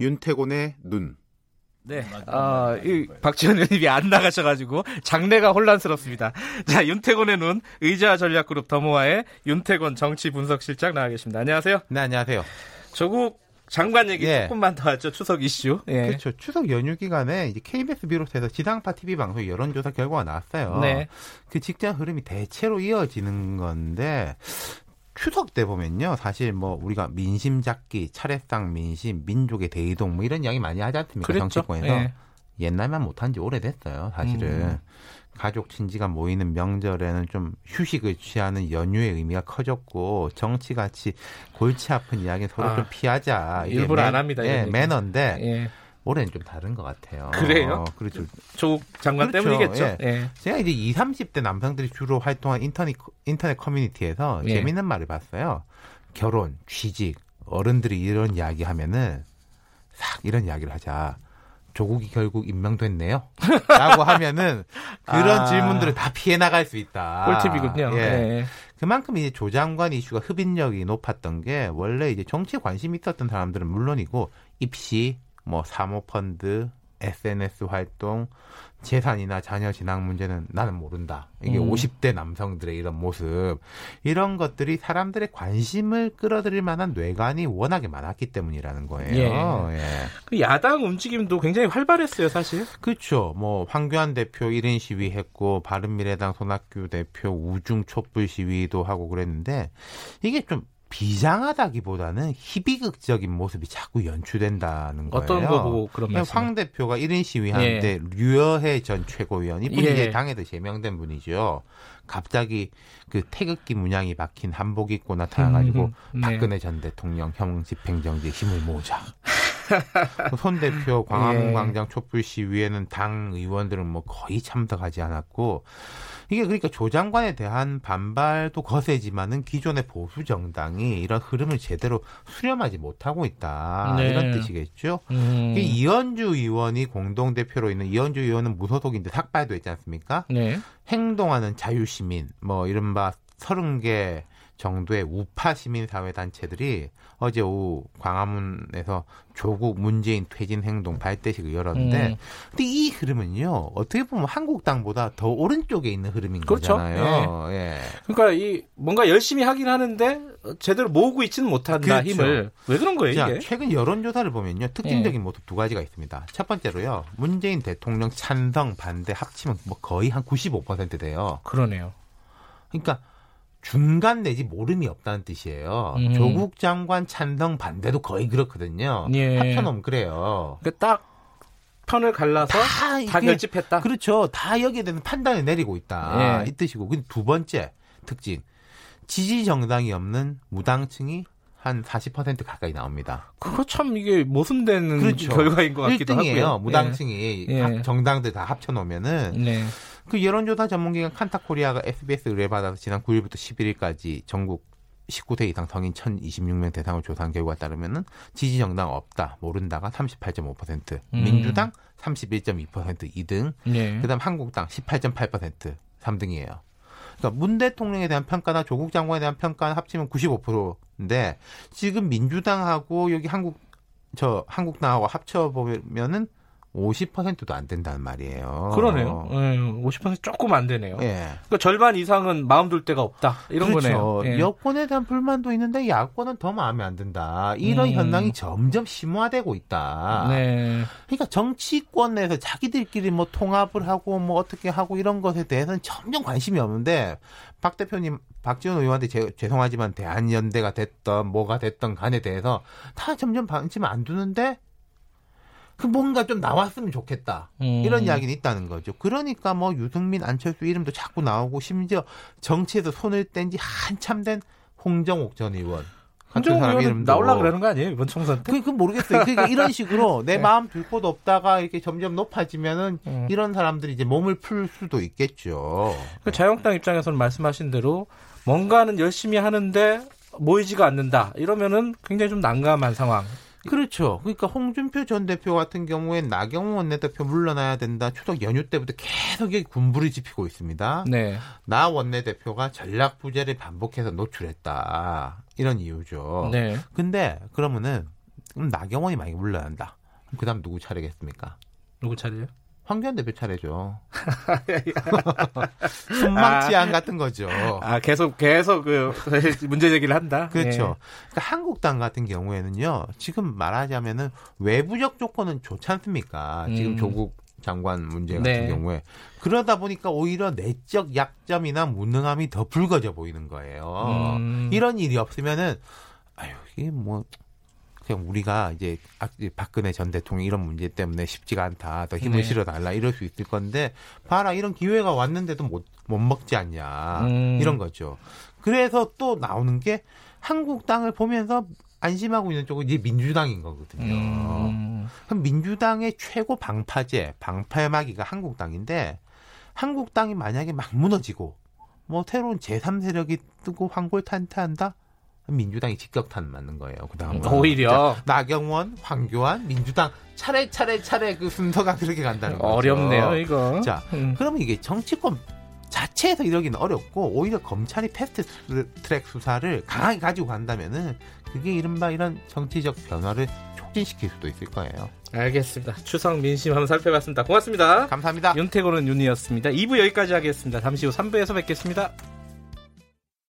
윤태곤의 눈. 네. 아, 이 박지원 의원님이 안 나가셔가지고 장례가 혼란스럽습니다. 자, 윤태곤의 눈 의자 전략그룹 더모아의 윤태곤 정치 분석실장 나와 계십니다. 안녕하세요. 네, 안녕하세요. 조국 장관 얘기 예. 조금만 더 하죠. 추석 이슈. 예. 그렇죠. 추석 연휴 기간에 이제 KBS 비롯해서 지상파 TV 방송 여론조사 결과가 나왔어요. 네. 그 직전 흐름이 대체로 이어지는 건데 추석 때 보면요. 사실 뭐 우리가 민심 잡기, 차례상 민심, 민족의 대이동 뭐 이런 이야기 많이 하지 않습니까? 그랬죠? 정치권에서. 예. 옛날만 못한 지 오래됐어요. 사실은. 음. 가족 친지가 모이는 명절에는 좀 휴식을 취하는 연휴의 의미가 커졌고 정치같이 골치 아픈 이야기 서로 아, 좀 피하자. 일부러 매, 안 합니다. 예, 매너인데 예. 올해는 좀 다른 것 같아요. 그래요? 어, 그렇죠. 조국 장관 그렇죠. 때문이겠죠. 예. 예. 제가 이제 20, 30대 남성들이 주로 활동한 인터넷 인터넷 커뮤니티에서 예. 재밌는 말을 봤어요. 결혼, 취직, 어른들이 이런 이야기 하면은 싹 이런 이야기를 하자. 조국이 결국 임명됐네요. 라고 하면은 그런 아, 질문들을 다 피해 나갈 수 있다. 꿀팁이군요. 예. 네. 그만큼 이제 조 장관 이슈가 흡인력이 높았던 게 원래 이제 정치에 관심이 있었던 사람들은 물론이고 입시, 뭐 사모펀드, SNS 활동, 재산이나 자녀 진학 문제는 나는 모른다. 이게 음. 50대 남성들의 이런 모습. 이런 것들이 사람들의 관심을 끌어들일 만한 뇌관이 워낙에 많았기 때문이라는 거예요. 예. 예. 그 야당 움직임도 굉장히 활발했어요, 사실. 그렇죠. 뭐 황교안 대표 1인 시위했고 바른미래당 손학규 대표 우중 촛불 시위도 하고 그랬는데 이게 좀 비장하다기보다는 희비극적인 모습이 자꾸 연출된다는 거예요. 어떤 거 보고 그런? 황 대표가 1인 시위하는데 예. 류여해 전 최고위원 이분이 예. 이제 당에도 제명된 분이죠. 갑자기 그 태극기 문양이 박힌 한복 입고 나타나가지고 음, 음, 네. 박근혜 전 대통령 형 집행정지에 힘을 모으자. 손 대표 광화문 예. 광장 촛불 시위에는 당 의원들은 뭐 거의 참석하지 않았고 이게 그러니까 조 장관에 대한 반발도 거세지만은 기존의 보수 정당이 이런 흐름을 제대로 수렴하지 못하고 있다 네. 이런 뜻이겠죠. 음. 이현주 의원이 공동 대표로 있는 이현주 의원은 무소속인데 삭발도 했지 않습니까? 네. 행동하는 자유시민 뭐 이른바 서른 개 정도의 우파 시민사회 단체들이 어제 오후 광화문에서 조국 문재인 퇴진 행동 발대식을 열었는데, 음. 근데 이 흐름은요 어떻게 보면 한국당보다 더 오른쪽에 있는 흐름인 그렇죠. 거잖아요. 예. 예. 그러니까 이 뭔가 열심히 하긴 하는데 제대로 모으고 있지는 못한다 그렇죠. 힘을 왜 그런 거예요 자, 이게? 최근 여론조사를 보면요 특징적인 예. 모습 두 가지가 있습니다. 첫 번째로요 문재인 대통령 찬성 반대 합치면 뭐 거의 한 95% 돼요. 그러네요. 그러니까 중간 내지 모름이 없다는 뜻이에요. 음. 조국 장관 찬성 반대도 거의 그렇거든요. 예. 합쳐놓으면 그래요. 그딱 편을 갈라서 다, 다 결집했다. 그렇죠. 다 여기에 대한 판단을 내리고 있다. 예. 이 뜻이고. 근데 두 번째 특징. 지지 정당이 없는 무당층이 한 40% 가까이 나옵니다. 그거 참 이게 모순되는 그렇죠. 결과인 것 같기도 1등이에요. 하고요. 무당층이 예. 정당들 다 합쳐놓으면은 네. 그 여론조사 전문기관 칸타코리아가 SBS 의뢰받아서 지난 9일부터 11일까지 전국 19세 이상 성인 1,026명 대상을 조사한 결과에 따르면은 지지 정당 없다, 모른다가 38.5%, 음. 민주당 31.2% 2등, 네. 그다음 한국당 18.8% 3등이에요. 그러니까 문 대통령에 대한 평가나 조국 장관에 대한 평가 합치면 95%인데 지금 민주당하고 여기 한국 저 한국당하고 합쳐 보면은 50%도 안 된다는 말이에요. 그러네요. 예, 50% 조금 안 되네요. 예. 그러니까 절반 이상은 마음 둘 데가 없다. 이런 그렇죠. 거네요. 예. 여권에 대한 불만도 있는데 야권은 더 마음에 안 든다. 이런 음. 현상이 점점 심화되고 있다. 네. 그러니까 정치권 내에서 자기들끼리 뭐 통합을 하고 뭐 어떻게 하고 이런 것에 대해서는 점점 관심이 없는데 박 대표님 박지원 의원한테 제, 죄송하지만 대한연대가 됐던 뭐가 됐던 간에 대해서 다 점점 관심 안 두는데 그 뭔가 좀 나왔으면 좋겠다. 음. 이런 이야기는 있다는 거죠. 그러니까 뭐 유승민, 안철수 이름도 자꾸 나오고 심지어 정치에서 손을 뗀 지 한참 된 홍정옥 전 의원. 한정욱 의원은 나올라 그러는 거 아니에요 이번 총선 때? 그, 그 모르겠어요. 그러니까 이런 식으로 내 네. 마음 둘 곳 없다가 이렇게 점점 높아지면은 음. 이런 사람들이 이제 몸을 풀 수도 있겠죠. 그 자유한국당 입장에서는 말씀하신 대로 뭔가는 열심히 하는데 모이지가 않는다. 이러면은 굉장히 좀 난감한 상황. 그렇죠. 그러니까 홍준표 전 대표 같은 경우엔 나경원 원내대표 물러나야 된다. 추석 연휴 때부터 계속 여기 군부를 지피고 있습니다. 네. 나 원내대표가 전략 부재를 반복해서 노출했다. 이런 이유죠. 네. 근데 그러면은 그럼 나경원이 많이 물러난다. 그다음 누구 차례겠습니까? 누구 차례요? 황교안 대표 차례죠. 순망치안 아, 같은 거죠. 아 계속 계속 그 문제 제기를 한다. 그렇죠. 예. 그러니까 한국당 같은 경우에는요. 지금 말하자면은 외부적 조건은 좋지 않습니까? 지금 음. 조국 장관 문제 같은 네. 경우에 그러다 보니까 오히려 내적 약점이나 무능함이 더 붉어져 보이는 거예요. 음. 이런 일이 없으면은 아유 이게 뭐 그냥 우리가 이제 박근혜 전 대통령 이런 문제 때문에 쉽지가 않다. 더 힘을 네. 실어달라 이럴 수 있을 건데 봐라 이런 기회가 왔는데도 못, 못 먹지 않냐 음. 이런 거죠. 그래서 또 나오는 게 한국당을 보면서 안심하고 있는 쪽은 이제 민주당인 거거든요. 음. 그럼 민주당의 최고 방파제, 방파마기가 한국당인데 한국당이 만약에 막 무너지고 뭐 새로운 제3세력이 뜨고 황골탄탄한다? 민주당이 직격탄 맞는 거예요. 그다음 오히려 나경원, 황교안, 민주당 차례 차례 차례 그 순서가 그렇게 간다는 거죠. 어렵네요, 이거. 자, 음. 그러면 이게 정치권 자체에서 이러기는 어렵고 오히려 검찰이 패스트 트랙 수사를 강하게 가지고 간다면은 그게 이른바 이런 정치적 변화를 촉진시킬 수도 있을 거예요. 알겠습니다. 추석 민심 한번 살펴봤습니다. 고맙습니다. 감사합니다. 윤태곤은 윤이었습니다. 2부 여기까지 하겠습니다. 잠시 후 3부에서 뵙겠습니다.